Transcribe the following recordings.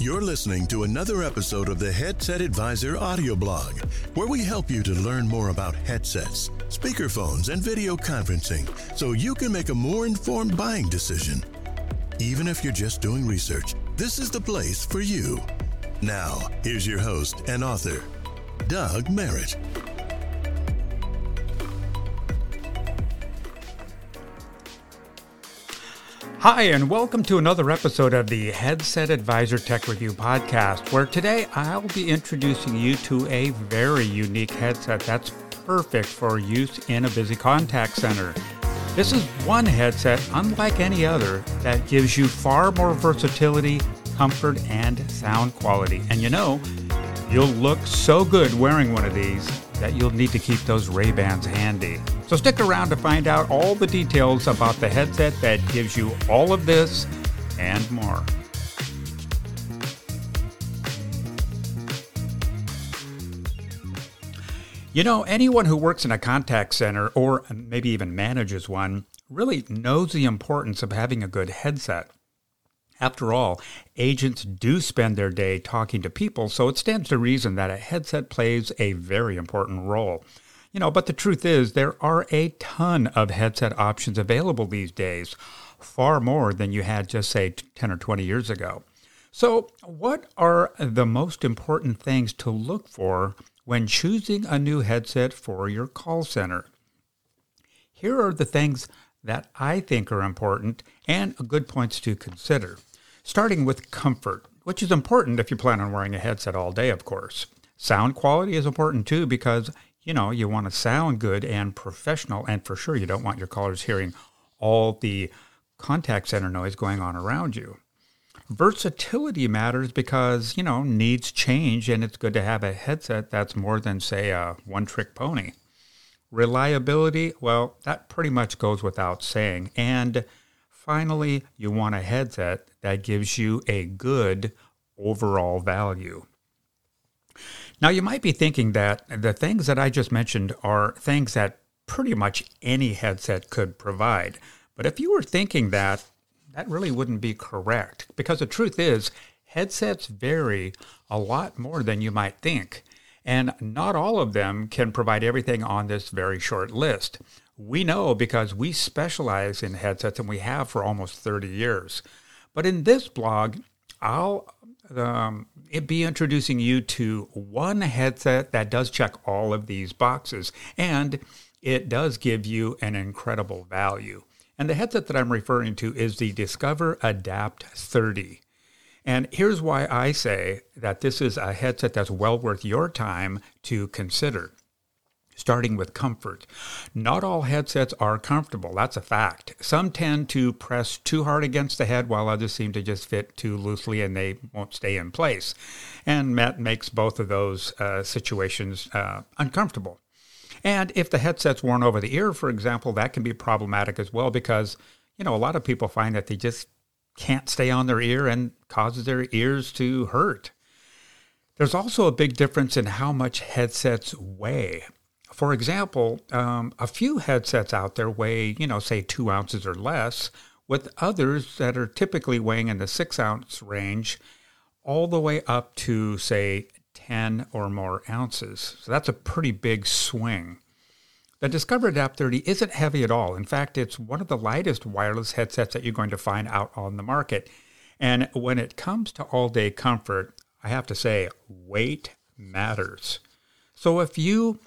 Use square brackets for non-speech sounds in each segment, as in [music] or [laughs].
You're listening to another episode of the Headset Advisor audio blog, where we help you to learn more about headsets, speakerphones, and video conferencing so you can make a more informed buying decision. Even if you're just doing research, this is the place for you. Now, here's your host and author, Doug Merritt. Hi, and welcome to another episode of the Headset Advisor Tech Review Podcast, where today I'll be introducing you to a very unique headset that's perfect for use in a busy contact center. This is one headset, unlike any other, that gives you far more versatility, comfort, and sound quality. And you know, you'll look so good wearing one of these that you'll need to keep those Ray-Bans handy. So stick around to find out all the details about the headset that gives you all of this and more. You know, anyone who works in a contact center or maybe even manages one really knows the importance of having a good headset. After all, agents do spend their day talking to people, so it stands to reason that a headset plays a very important role. You know, but the truth is, there are a ton of headset options available these days, far more than you had just, say, 10 or 20 years ago. So, what are the most important things to look for when choosing a new headset for your call center? Here are the things that I think are important and good points to consider. Starting with comfort, which is important if you plan on wearing a headset all day, of course. Sound quality is important too because, you know, you want to sound good and professional, and for sure you don't want your callers hearing all the contact center noise going on around you. Versatility matters because, you know, needs change and it's good to have a headset that's more than, say, a one trick pony. Reliability, well, that pretty much goes without saying. And finally, you want a headset that gives you a good overall value. Now, you might be thinking that the things that I just mentioned are things that pretty much any headset could provide. But if you were thinking that, that really wouldn't be correct because the truth is, headsets vary a lot more than you might think and not all of them can provide everything on this very short list. We know because we specialize in headsets and we have for almost 30 years. But in this blog, I'll um, be introducing you to one headset that does check all of these boxes and it does give you an incredible value. And the headset that I'm referring to is the Discover Adapt 30. And here's why I say that this is a headset that's well worth your time to consider. Starting with comfort. Not all headsets are comfortable, that's a fact. Some tend to press too hard against the head, while others seem to just fit too loosely and they won't stay in place. And that makes both of those uh, situations uh, uncomfortable. And if the headset's worn over the ear, for example, that can be problematic as well because, you know, a lot of people find that they just can't stay on their ear and causes their ears to hurt. There's also a big difference in how much headsets weigh. For example, um, a few headsets out there weigh, you know, say two ounces or less, with others that are typically weighing in the six ounce range, all the way up to, say, 10 or more ounces. So that's a pretty big swing. The Discover Adapt 30 isn't heavy at all. In fact, it's one of the lightest wireless headsets that you're going to find out on the market. And when it comes to all day comfort, I have to say, weight matters. So if you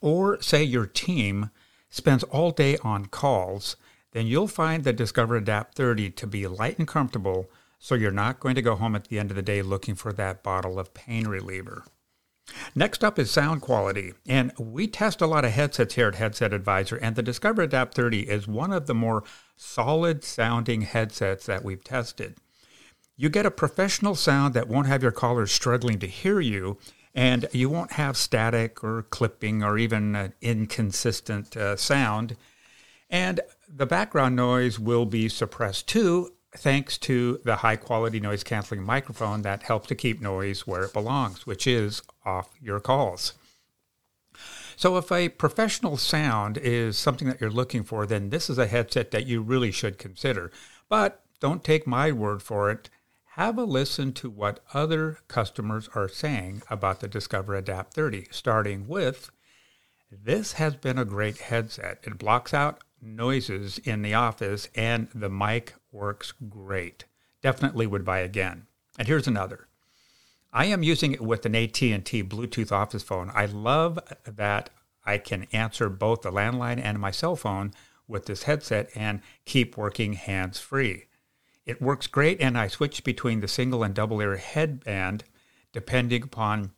or say your team spends all day on calls, then you'll find the Discover Adapt 30 to be light and comfortable, so you're not going to go home at the end of the day looking for that bottle of pain reliever. Next up is sound quality. And we test a lot of headsets here at Headset Advisor, and the Discover Adapt 30 is one of the more solid sounding headsets that we've tested. You get a professional sound that won't have your callers struggling to hear you, and you won't have static or clipping or even inconsistent uh, sound. And the background noise will be suppressed too, thanks to the high quality noise canceling microphone that helps to keep noise where it belongs, which is off your calls. So, if a professional sound is something that you're looking for, then this is a headset that you really should consider. But don't take my word for it. Have a listen to what other customers are saying about the Discover Adapt 30, starting with This has been a great headset. It blocks out noises in the office and the mic works great. Definitely would buy again. And here's another. I am using it with an AT&T Bluetooth office phone. I love that I can answer both the landline and my cell phone with this headset and keep working hands-free. It works great, and I switch between the single and double ear headband depending upon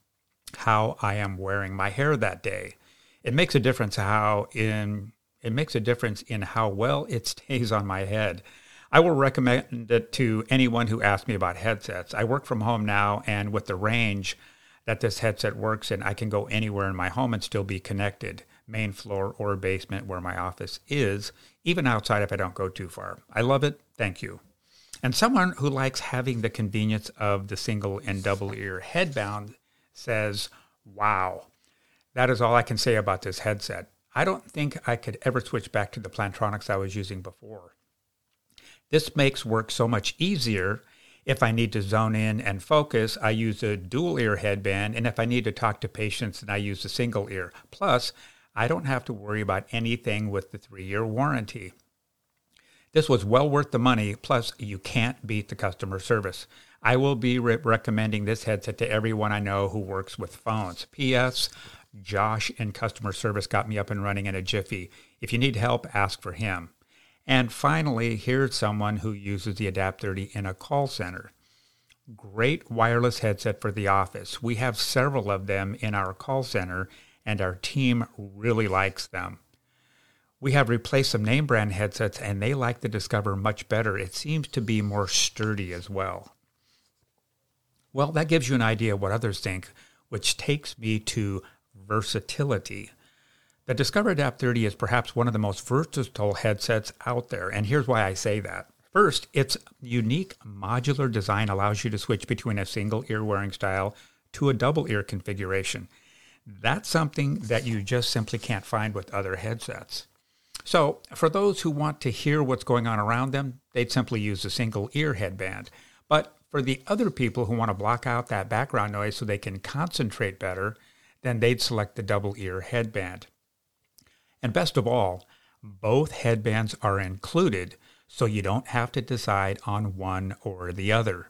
how I am wearing my hair that day. It makes a difference how in it makes a difference in how well it [laughs] stays on my head. I will recommend it to anyone who asks me about headsets. I work from home now, and with the range that this headset works in, I can go anywhere in my home and still be connected, main floor or basement where my office is, even outside if I don't go too far. I love it. Thank you. And someone who likes having the convenience of the single and double ear headband says, Wow, that is all I can say about this headset. I don't think I could ever switch back to the Plantronics I was using before. This makes work so much easier. If I need to zone in and focus, I use a dual ear headband. And if I need to talk to patients, then I use a single ear. Plus, I don't have to worry about anything with the three year warranty. This was well worth the money, plus, you can't beat the customer service. I will be re- recommending this headset to everyone I know who works with phones. P.S. Josh in customer service got me up and running in a jiffy. If you need help, ask for him. And finally, here's someone who uses the Adapt 30 in a call center. Great wireless headset for the office. We have several of them in our call center, and our team really likes them. We have replaced some name brand headsets and they like the Discover much better. It seems to be more sturdy as well. Well, that gives you an idea of what others think, which takes me to versatility. The Discover Adapt 30 is perhaps one of the most versatile headsets out there, and here's why I say that. First, its unique modular design allows you to switch between a single ear wearing style to a double ear configuration. That's something that you just simply can't find with other headsets. So, for those who want to hear what's going on around them, they'd simply use a single ear headband. But for the other people who want to block out that background noise so they can concentrate better, then they'd select the double ear headband. And best of all, both headbands are included, so you don't have to decide on one or the other.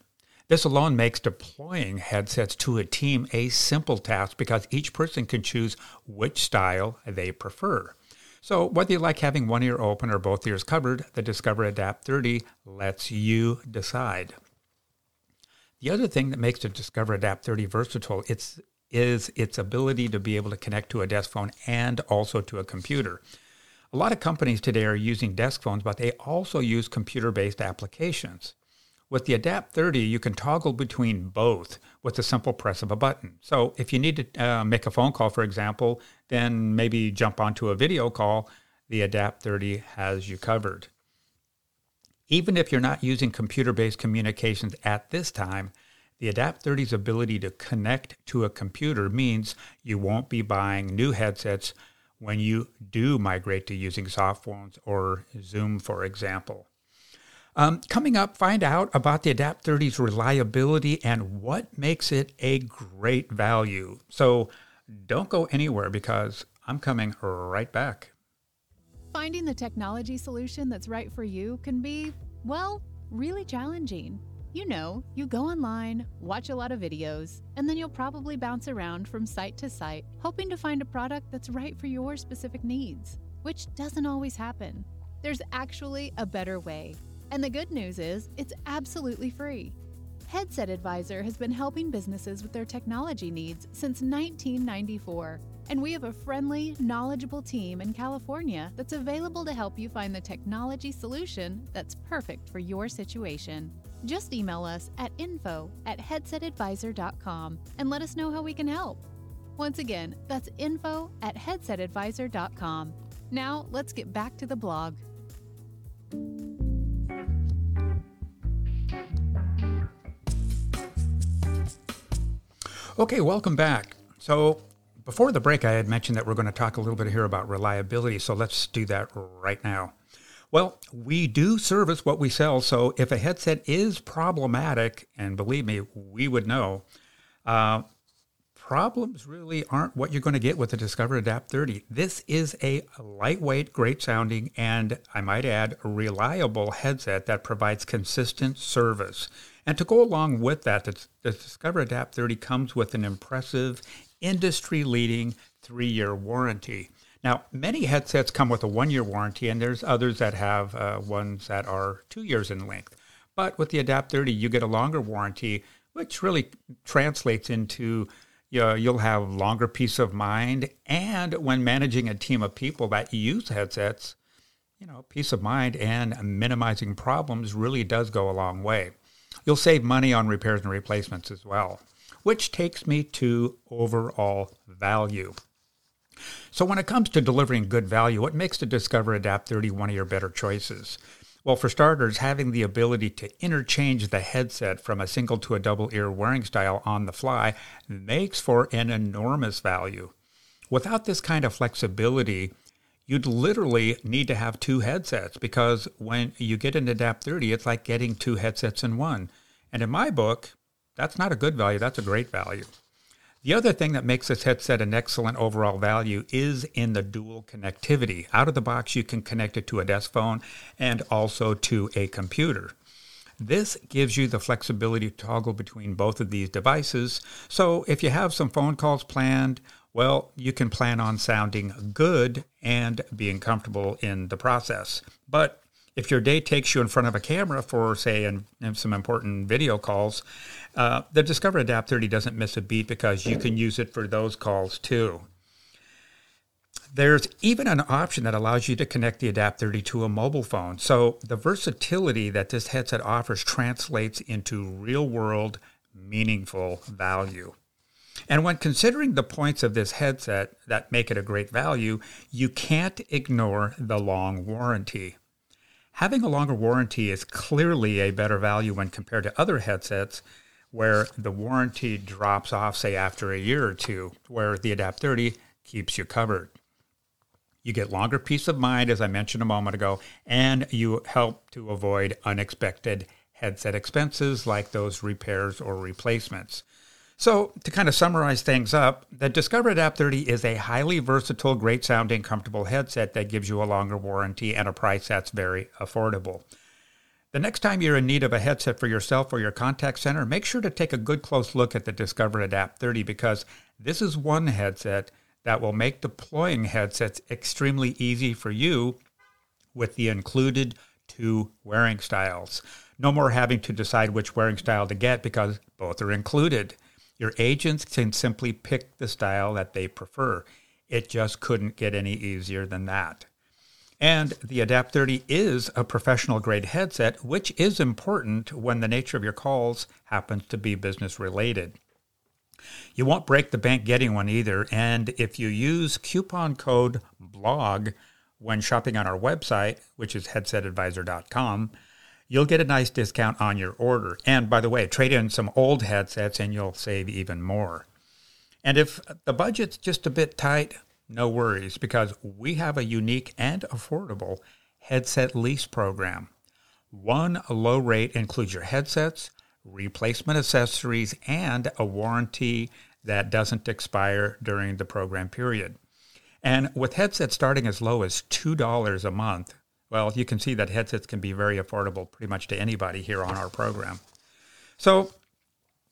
This alone makes deploying headsets to a team a simple task because each person can choose which style they prefer. So, whether you like having one ear open or both ears covered, the Discover Adapt 30 lets you decide. The other thing that makes the Discover Adapt 30 versatile it's, is its ability to be able to connect to a desk phone and also to a computer. A lot of companies today are using desk phones, but they also use computer based applications. With the Adapt 30, you can toggle between both with the simple press of a button. So if you need to uh, make a phone call, for example, then maybe jump onto a video call, the Adapt 30 has you covered. Even if you're not using computer based communications at this time, the Adapt 30's ability to connect to a computer means you won't be buying new headsets when you do migrate to using soft phones or Zoom, for example. Um, coming up, find out about the Adapt 30's reliability and what makes it a great value. So don't go anywhere because I'm coming right back. Finding the technology solution that's right for you can be, well, really challenging. You know, you go online, watch a lot of videos, and then you'll probably bounce around from site to site, hoping to find a product that's right for your specific needs, which doesn't always happen. There's actually a better way. And the good news is, it's absolutely free. Headset Advisor has been helping businesses with their technology needs since 1994, and we have a friendly, knowledgeable team in California that's available to help you find the technology solution that's perfect for your situation. Just email us at info at headsetadvisor.com and let us know how we can help. Once again, that's info at headsetadvisor.com. Now, let's get back to the blog. Okay, welcome back. So, before the break, I had mentioned that we're going to talk a little bit here about reliability, so let's do that right now. Well, we do service what we sell, so if a headset is problematic, and believe me, we would know, uh, problems really aren't what you're going to get with the Discover Adapt 30. This is a lightweight, great sounding, and I might add, reliable headset that provides consistent service. And to go along with that, the, Discover Adapt 30 comes with an impressive, industry leading three year warranty. Now, many headsets come with a one year warranty, and there's others that have uh, ones that are two years in length. But with the Adapt 30, you get a longer warranty, which really translates into you'll have longer peace of mind. And when managing a team of people that use headsets, you know, peace of mind and minimizing problems really does go a long way. You'll save money on repairs and replacements as well, which takes me to overall value. So, when it comes to delivering good value, what makes the Discover Adapt 30 one of your better choices? Well, for starters, having the ability to interchange the headset from a single to a double ear wearing style on the fly makes for an enormous value. Without this kind of flexibility, you'd literally need to have two headsets because when you get an Adapt 30, it's like getting two headsets in one. And in my book, that's not a good value, that's a great value. The other thing that makes this headset an excellent overall value is in the dual connectivity. Out of the box, you can connect it to a desk phone and also to a computer. This gives you the flexibility to toggle between both of these devices. So if you have some phone calls planned, well, you can plan on sounding good and being comfortable in the process. But if your day takes you in front of a camera for, say, some important video calls, uh, the Discover Adapt 30 doesn't miss a beat because you can use it for those calls too. There's even an option that allows you to connect the Adapt 30 to a mobile phone. So the versatility that this headset offers translates into real world, meaningful value. And when considering the points of this headset that make it a great value, you can't ignore the long warranty. Having a longer warranty is clearly a better value when compared to other headsets where the warranty drops off, say, after a year or two, where the Adapt 30 keeps you covered. You get longer peace of mind, as I mentioned a moment ago, and you help to avoid unexpected headset expenses like those repairs or replacements. So, to kind of summarize things up, the Discover Adapt 30 is a highly versatile, great sounding, comfortable headset that gives you a longer warranty and a price that's very affordable. The next time you're in need of a headset for yourself or your contact center, make sure to take a good close look at the Discover Adapt 30 because this is one headset that will make deploying headsets extremely easy for you with the included two wearing styles. No more having to decide which wearing style to get because both are included. Your agents can simply pick the style that they prefer. It just couldn't get any easier than that. And the Adapt 30 is a professional grade headset, which is important when the nature of your calls happens to be business related. You won't break the bank getting one either. And if you use coupon code BLOG when shopping on our website, which is headsetadvisor.com, you'll get a nice discount on your order. And by the way, trade in some old headsets and you'll save even more. And if the budget's just a bit tight, no worries because we have a unique and affordable headset lease program. One low rate includes your headsets, replacement accessories, and a warranty that doesn't expire during the program period. And with headsets starting as low as $2 a month, well, you can see that headsets can be very affordable pretty much to anybody here on our program. So,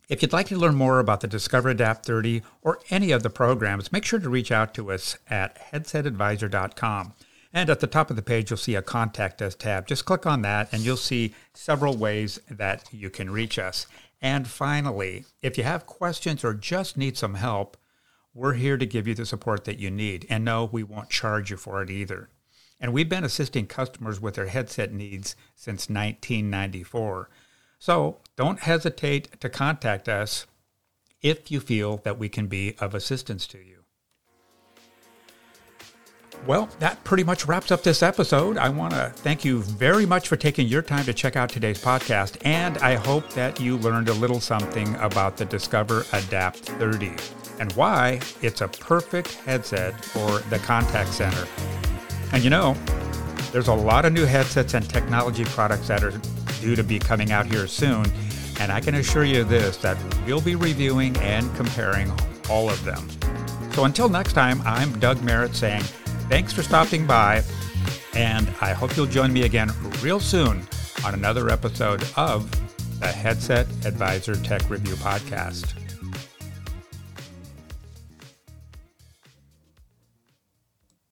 if you'd like to learn more about the Discover Adapt 30 or any of the programs, make sure to reach out to us at headsetadvisor.com. And at the top of the page, you'll see a Contact Us tab. Just click on that, and you'll see several ways that you can reach us. And finally, if you have questions or just need some help, we're here to give you the support that you need. And no, we won't charge you for it either. And we've been assisting customers with their headset needs since 1994. So don't hesitate to contact us if you feel that we can be of assistance to you. Well, that pretty much wraps up this episode. I want to thank you very much for taking your time to check out today's podcast, and I hope that you learned a little something about the Discover Adapt 30 and why it's a perfect headset for the contact center and you know, There's a lot of new headsets and technology products that are due to be coming out here soon, and I can assure you this that we'll be reviewing and comparing all of them. So until next time, I'm Doug Merritt saying thanks for stopping by, and I hope you'll join me again real soon on another episode of the Headset Advisor Tech Review Podcast.